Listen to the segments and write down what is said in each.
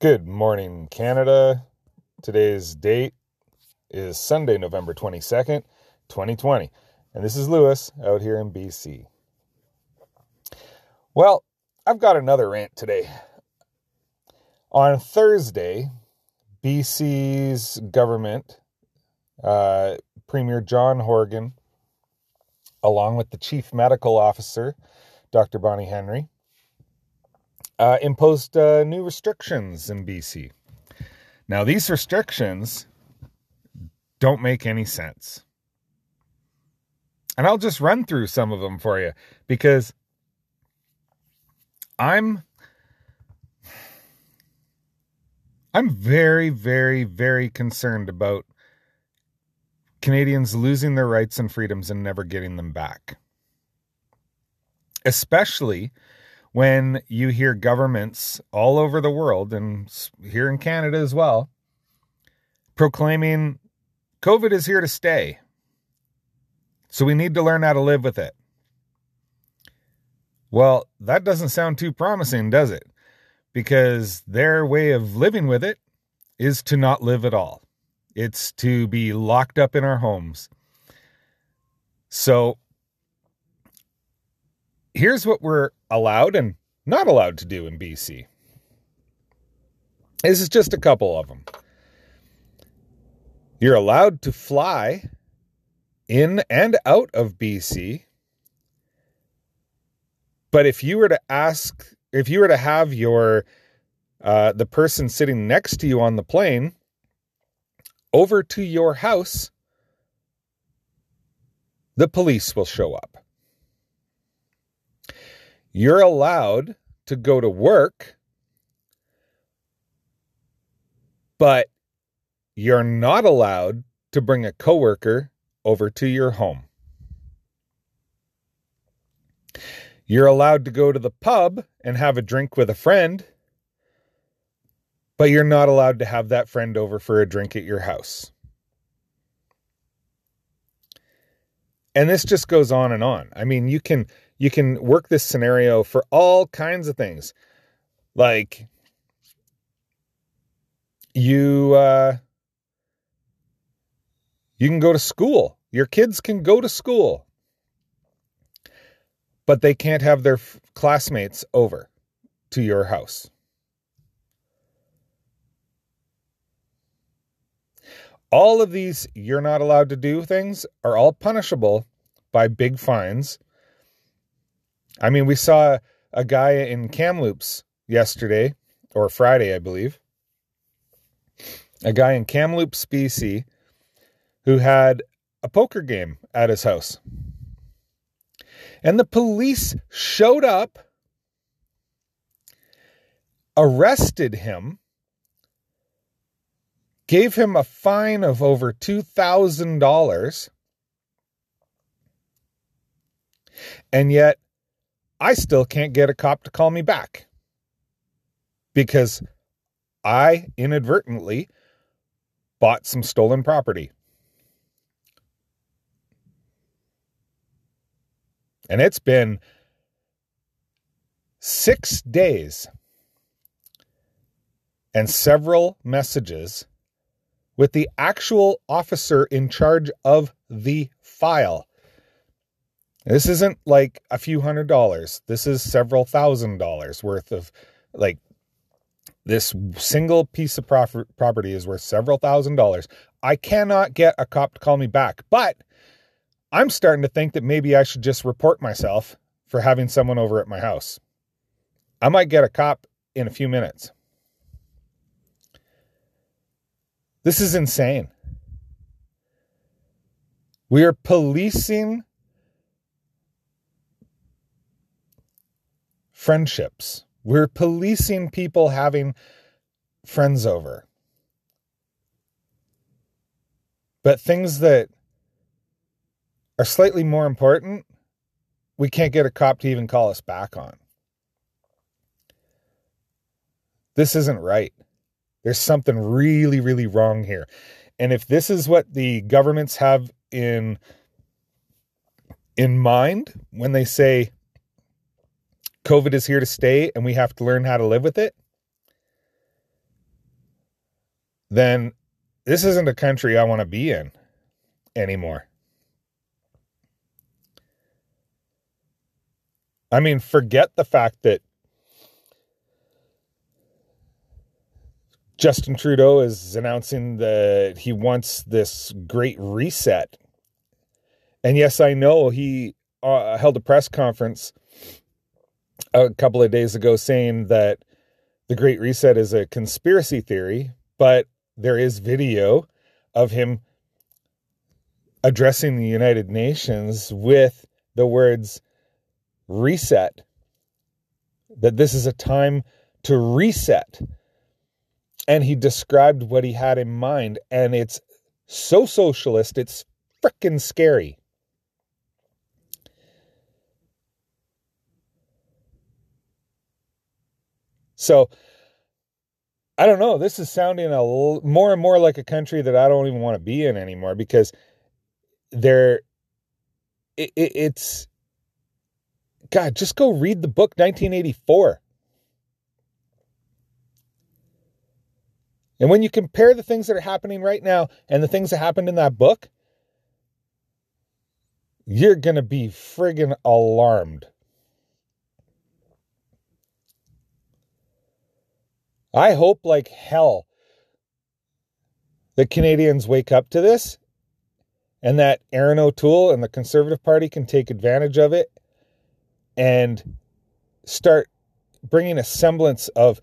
Good morning, Canada. Today's date is Sunday, November 22nd, 2020. And this is Lewis out here in BC. Well, I've got another rant today. On Thursday, BC's government, uh, Premier John Horgan, along with the Chief Medical Officer, Dr. Bonnie Henry, uh, imposed uh, new restrictions in BC. Now, these restrictions don't make any sense. And I'll just run through some of them for you because I'm I'm very very very concerned about Canadians losing their rights and freedoms and never getting them back. Especially when you hear governments all over the world and here in Canada as well proclaiming COVID is here to stay. So we need to learn how to live with it. Well, that doesn't sound too promising, does it? Because their way of living with it is to not live at all. It's to be locked up in our homes. So here's what we're allowed and not allowed to do in BC. This is just a couple of them. You're allowed to fly in and out of BC. But if you were to ask, if you were to have your, uh, the person sitting next to you on the plane over to your house, the police will show up. You're allowed to go to work, but you're not allowed to bring a coworker over to your home. You're allowed to go to the pub and have a drink with a friend, but you're not allowed to have that friend over for a drink at your house. And this just goes on and on. I mean, you can you can work this scenario for all kinds of things. Like you uh you can go to school. Your kids can go to school. But they can't have their f- classmates over to your house. All of these you're not allowed to do things are all punishable by big fines. I mean, we saw a guy in Kamloops yesterday or Friday, I believe. A guy in Kamloops, BC, who had a poker game at his house. And the police showed up, arrested him, gave him a fine of over $2,000, and yet I still can't get a cop to call me back because I inadvertently bought some stolen property. And it's been six days and several messages with the actual officer in charge of the file. This isn't like a few hundred dollars. This is several thousand dollars worth of like this single piece of property is worth several thousand dollars. I cannot get a cop to call me back, but I'm starting to think that maybe I should just report myself for having someone over at my house. I might get a cop in a few minutes. This is insane. We are policing friendships. We're policing people having friends over. But things that are slightly more important, we can't get a cop to even call us back on. This isn't right. There's something really, really wrong here. And if this is what the governments have in in mind when they say COVID is here to stay and we have to learn how to live with it, then this isn't a country I want to be in anymore. I mean, forget the fact that Justin Trudeau is announcing that he wants this great reset. And yes, I know he uh, held a press conference a couple of days ago saying that the great reset is a conspiracy theory, but there is video of him addressing the United Nations with the words reset, that this is a time to reset. And he described what he had in mind, and it's so socialist, it's freaking scary. So, I don't know. This is sounding a more and more like a country that I don't even want to be in anymore because they're it, it, it's God, just go read the book 1984. And when you compare the things that are happening right now and the things that happened in that book, you're going to be friggin' alarmed. I hope like hell the Canadians wake up to this and that Erin O'Toole and the Conservative Party can take advantage of it and start bringing a semblance of,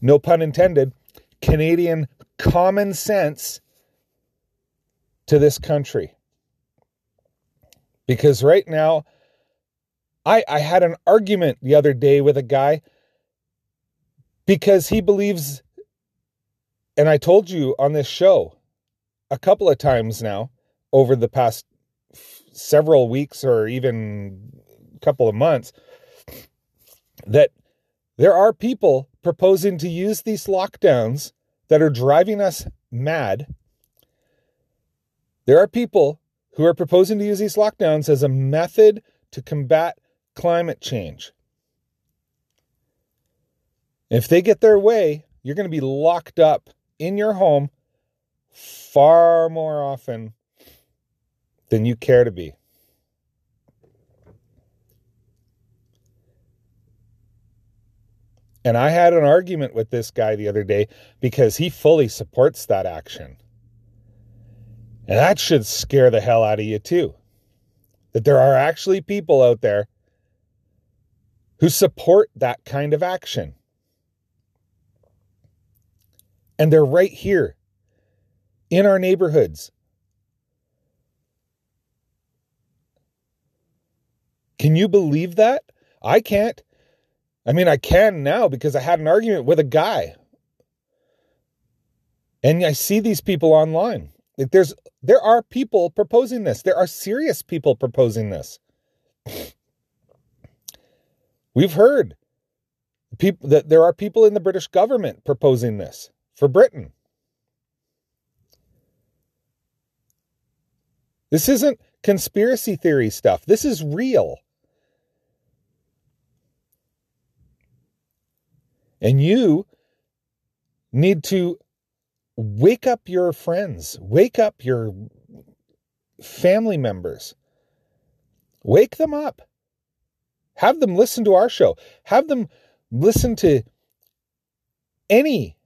no pun intended, Canadian common sense to this country. Because right now, I, I had an argument the other day with a guy because he believes, and I told you on this show a couple of times now over the past several weeks or even a couple of months that there are people proposing to use these lockdowns that are driving us mad. There are people who are proposing to use these lockdowns as a method to combat climate change. If they get their way, you're going to be locked up in your home far more often than you care to be. And I had an argument with this guy the other day because he fully supports that action. And that should scare the hell out of you, too. That there are actually people out there who support that kind of action. And they're right here in our neighborhoods. Can you believe that? I can't. I mean, I can now because I had an argument with a guy. And I see these people online. Like there's there are people proposing this. There are serious people proposing this. We've heard people that there are people in the British government proposing this for Britain. This isn't conspiracy theory stuff. This is real. And you need to wake up your friends, wake up your family members, wake them up. Have them listen to our show, have them listen to any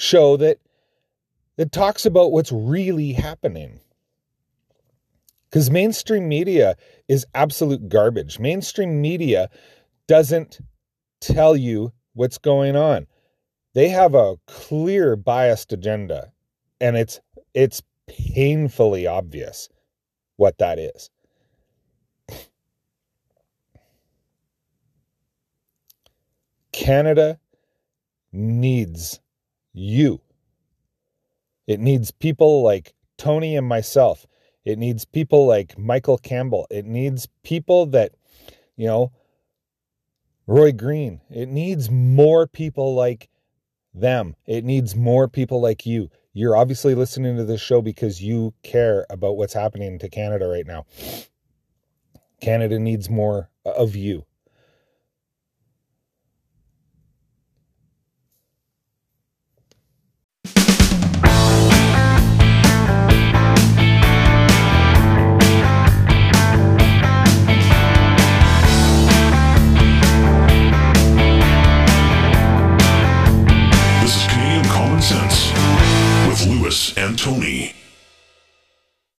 show that that talks about what's really happening. Because mainstream media is absolute garbage. Mainstream media doesn't tell you what's going on. They have a clear biased agenda and it's it's painfully obvious what that is. Canada needs you. It needs people like Tony and myself. It needs people like Michael Campbell. It needs people that, you know, Roy Green. It needs more people like them. It needs more people like you. You're obviously listening to this show because you care about what's happening to Canada right now. Canada needs more of you.